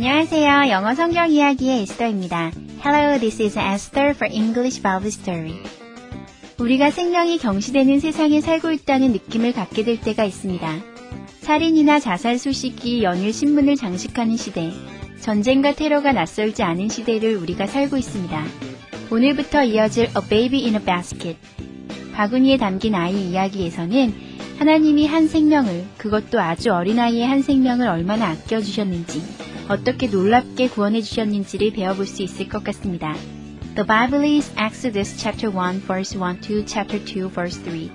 안녕하세요. 영어 성경 이야기의 에스더입니다. Hello, this is Esther for English Bible Story. 우리가 생명이 경시되는 세상에 살고 있다는 느낌을 갖게 될 때가 있습니다. 살인이나 자살 소식이 연일 신문을 장식하는 시대, 전쟁과 테러가 낯설지 않은 시대를 우리가 살고 있습니다. 오늘부터 이어질 A Baby in a Basket. 바구니에 담긴 아이 이야기에서는 하나님이 한 생명을, 그것도 아주 어린아이의 한 생명을 얼마나 아껴주셨는지, 어떻게 놀랍게 구원해 주셨는지를 배워볼 수 있을 것 같습니다. The Bible is Exodus chapter 1 verse 1 to chapter 2 verse 3.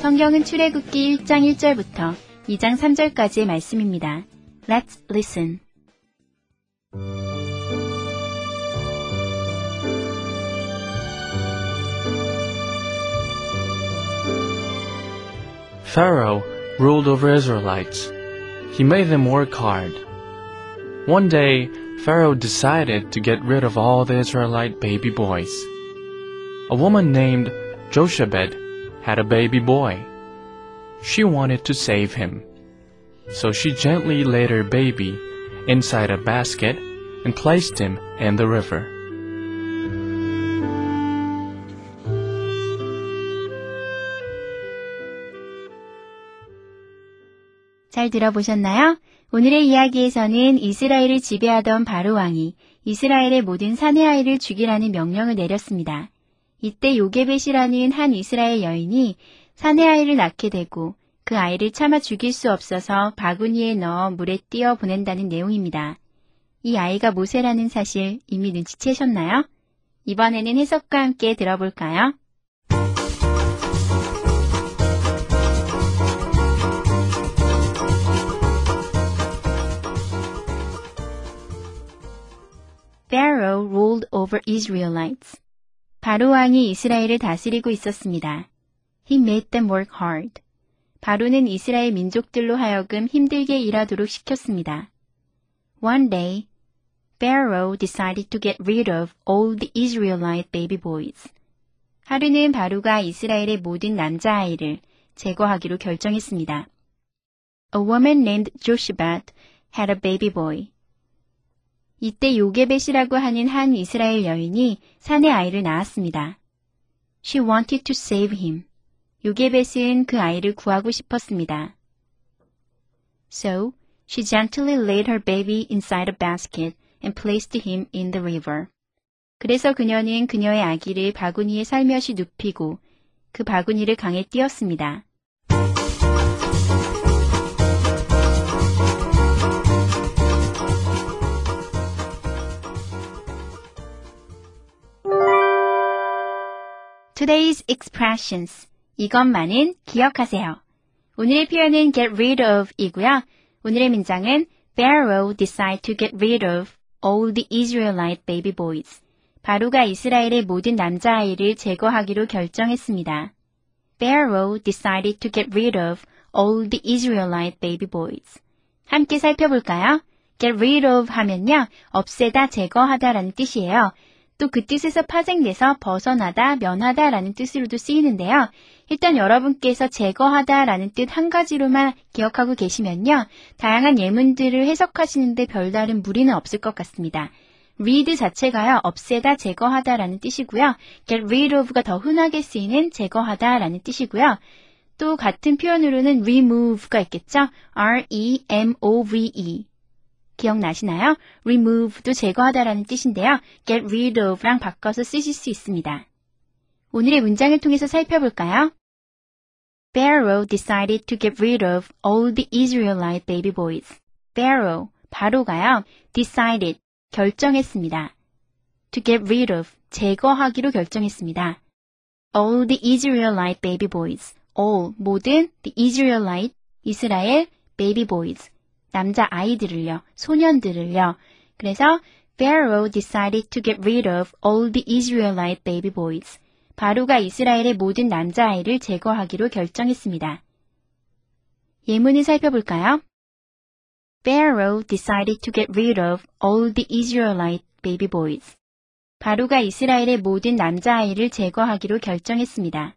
성경은 출애굽기 1장 1절부터 2장 3절까지의 말씀입니다. Let's listen. Pharaoh ruled over Israelites. He made them work hard. One day, Pharaoh decided to get rid of all the Israelite baby boys. A woman named Jochebed had a baby boy. She wanted to save him. So she gently laid her baby inside a basket and placed him in the river. 잘 들어보셨나요? 오늘의 이야기에서는 이스라엘을 지배하던 바로 왕이 이스라엘의 모든 사내 아이를 죽이라는 명령을 내렸습니다. 이때 요게벳이라는 한 이스라엘 여인이 사내 아이를 낳게 되고 그 아이를 차마 죽일 수 없어서 바구니에 넣어 물에 띄어 보낸다는 내용입니다. 이 아이가 모세라는 사실 이미 눈치채셨나요? 이번에는 해석과 함께 들어볼까요? Pharaoh ruled over Israelites. 바로 왕이 이스라엘을 다스리고 있었습니다. He made them work hard. 바로는 이스라엘 민족들로 하여금 힘들게 일하도록 시켰습니다. One day, Pharaoh decided to get rid of all the Israelite baby boys. 하루는 바로가 이스라엘의 모든 남자아이를 제거하기로 결정했습니다. A woman named Jochebed had a baby boy. 이때 요게벳이라고 하는 한 이스라엘 여인이 산의 아이를 낳았습니다. She wanted to save him. 요게벳은 그 아이를 구하고 싶었습니다. So, she gently laid her baby inside a basket and placed him in the river. 그래서 그녀는 그녀의 아기를 바구니에 살며시 눕히고 그 바구니를 강에 띄었습니다. Today's expressions. 이것만은 기억하세요. 오늘의 표현은 get rid of 이고요. 오늘의 문장은 Pharaoh decided to get rid of all the Israelite baby boys. 바로가 이스라엘의 모든 남자아이를 제거하기로 결정했습니다. Pharaoh decided to get rid of all the Israelite baby boys. 함께 살펴볼까요? get rid of 하면요. 없애다, 제거하다라는 뜻이에요. 또 그 뜻에서 파생돼서 벗어나다, 면하다 라는 뜻으로도 쓰이는데요. 일단 여러분께서 제거하다 라는 뜻 한 가지로만 기억하고 계시면요. 다양한 예문들을 해석하시는데 별다른 무리는 없을 것 같습니다. read 자체가요, 없애다, 제거하다 라는 뜻이고요. get rid of가 더 흔하게 쓰이는 제거하다 라는 뜻이고요. 또 같은 표현으로는 remove가 있겠죠? R-E-M-O-V-E. 기억나시나요? remove도 제거하다라는 뜻인데요. get rid of랑 바꿔서 쓰실 수 있습니다. 오늘의 문장을 통해서 살펴볼까요? Pharaoh decided to get rid of all the Israelite baby boys. Pharaoh, 바로가요. decided, 결정했습니다. to get rid of, 제거하기로 결정했습니다. all the Israelite baby boys. all, 모든 the Israelite, 이스라엘 baby boys. 남자 아이들을요, 소년들을요, 그래서 Pharaoh decided to get rid of all the Israelite baby boys. 바로가 이스라엘의 모든 남자아이를 제거하기로 결정했습니다. 예문을 살펴볼까요? Pharaoh decided to get rid of all the Israelite baby boys. 바로가 이스라엘의 모든 남자아이를 제거하기로 결정했습니다.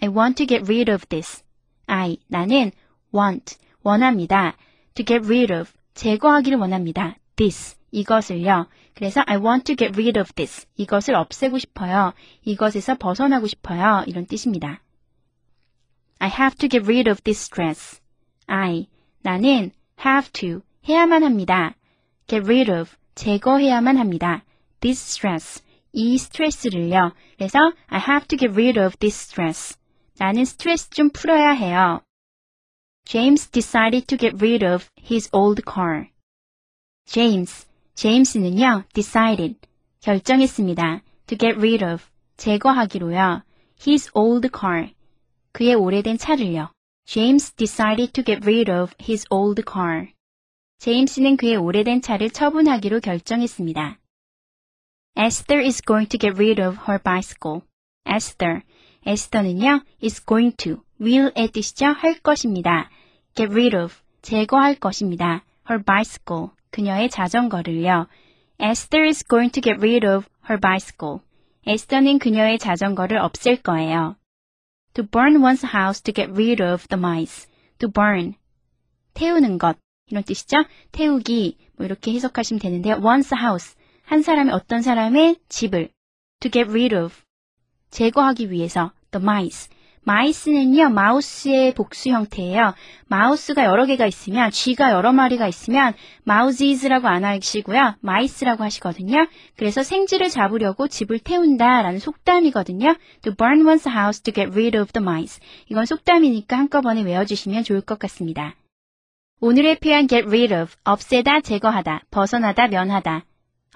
I want to get rid of this. I, 나는 want, 원합니다. To get rid of, 제거하기를 원합니다. this, 이것을요. 그래서 I want to get rid of this. 이것을 없애고 싶어요. 이것에서 벗어나고 싶어요. 이런 뜻입니다. I have to get rid of this stress. I, 나는 have to, 해야만 합니다. get rid of, 제거해야만 합니다. this stress, 이 스트레스를요. 그래서 I have to get rid of this stress. 나는 스트레스 좀 풀어야 해요. James decided to get rid of his old car. James, 제임스는요, decided, 결정했습니다. to get rid of, 제거하기로요. his old car, 그의 오래된 차를요. James decided to get rid of his old car. 제임스는 그의 오래된 차를 처분하기로 결정했습니다. Esther is going to get rid of her bicycle. Esther, 에스더는요, is going to, will의 뜻이죠. 할 것입니다. Get rid of, 제거할 것입니다. her bicycle, 그녀의 자전거를요. Esther is going to get rid of her bicycle. 에스더는 그녀의 자전거를 없앨 거예요. To burn one's house to get rid of the mice. To burn, 태우는 것, 이런 뜻이죠. 태우기, 뭐 이렇게 해석하시면 되는데요. one's house, 한 사람의 어떤 사람의 집을 to get rid of, 제거하기 위해서 the mice. mice는요, mouse의 복수 형태예요. mouse가 여러 개가 있으면, 쥐가 여러 마리가 있으면, mouses라고 안 하시고요, mice라고 하시거든요. 그래서 생쥐를 잡으려고 집을 태운다 라는 속담이거든요. To burn one's house to get rid of the mice. 이건 속담이니까 한꺼번에 외워주시면 좋을 것 같습니다. 오늘의 표현 get rid of, 없애다, 제거하다, 벗어나다, 면하다.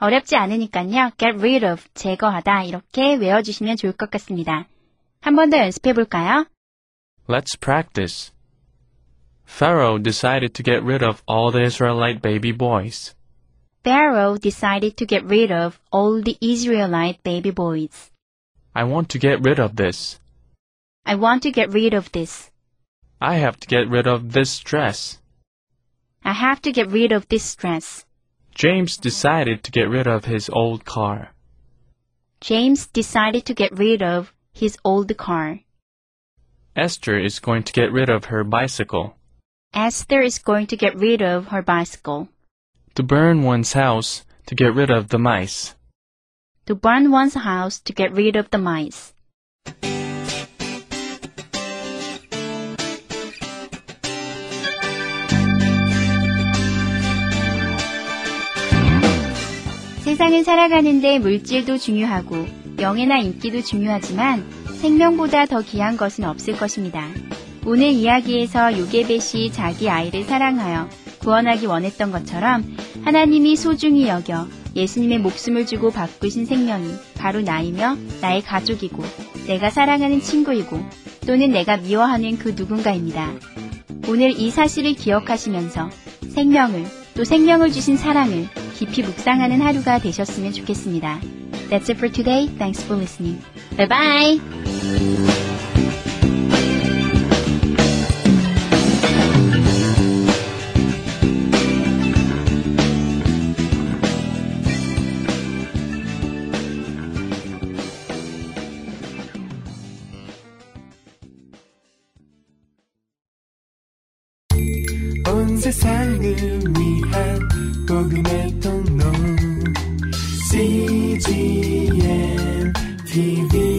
어렵지 않으니까요, get rid of, 제거하다, 이렇게 외워주시면 좋을 것 같습니다. 한 번 더 연습해 볼까요? Let's practice. Pharaoh decided to get rid of all the Israelite baby boys. Pharaoh decided to get rid of all the Israelite baby boys. I want to get rid of this. I want to get rid of this. I have to get rid of this stress. I have to get rid of this stress. James decided to get rid of his old car. James decided to get rid of his old car. Esther is going to get rid of her bicycle. Esther is going to get rid of her bicycle. To burn one's house to get rid of the mice. To burn one's house to get rid of the mice. 세상을 살아가는데 물질도 중요하고 명예나 인기도 중요하지만 생명보다 더 귀한 것은 없을 것입니다. 오늘 이야기에서 요게벳이 자기 아이를 사랑하여 구원하기 원했던 것처럼 하나님이 소중히 여겨 예수님의 목숨을 주고 바꾸신 생명이 바로 나이며 나의 가족이고 내가 사랑하는 친구이고 또는 내가 미워하는 그 누군가입니다. 오늘 이 사실을 기억하시면서 생명을 또 생명을 주신 사랑을 깊이 묵상하는 하루가 되셨으면 좋겠습니다. That's it for today. Thanks for listening. Bye bye! 온 세상을 위한 복음의 통로 CGM TV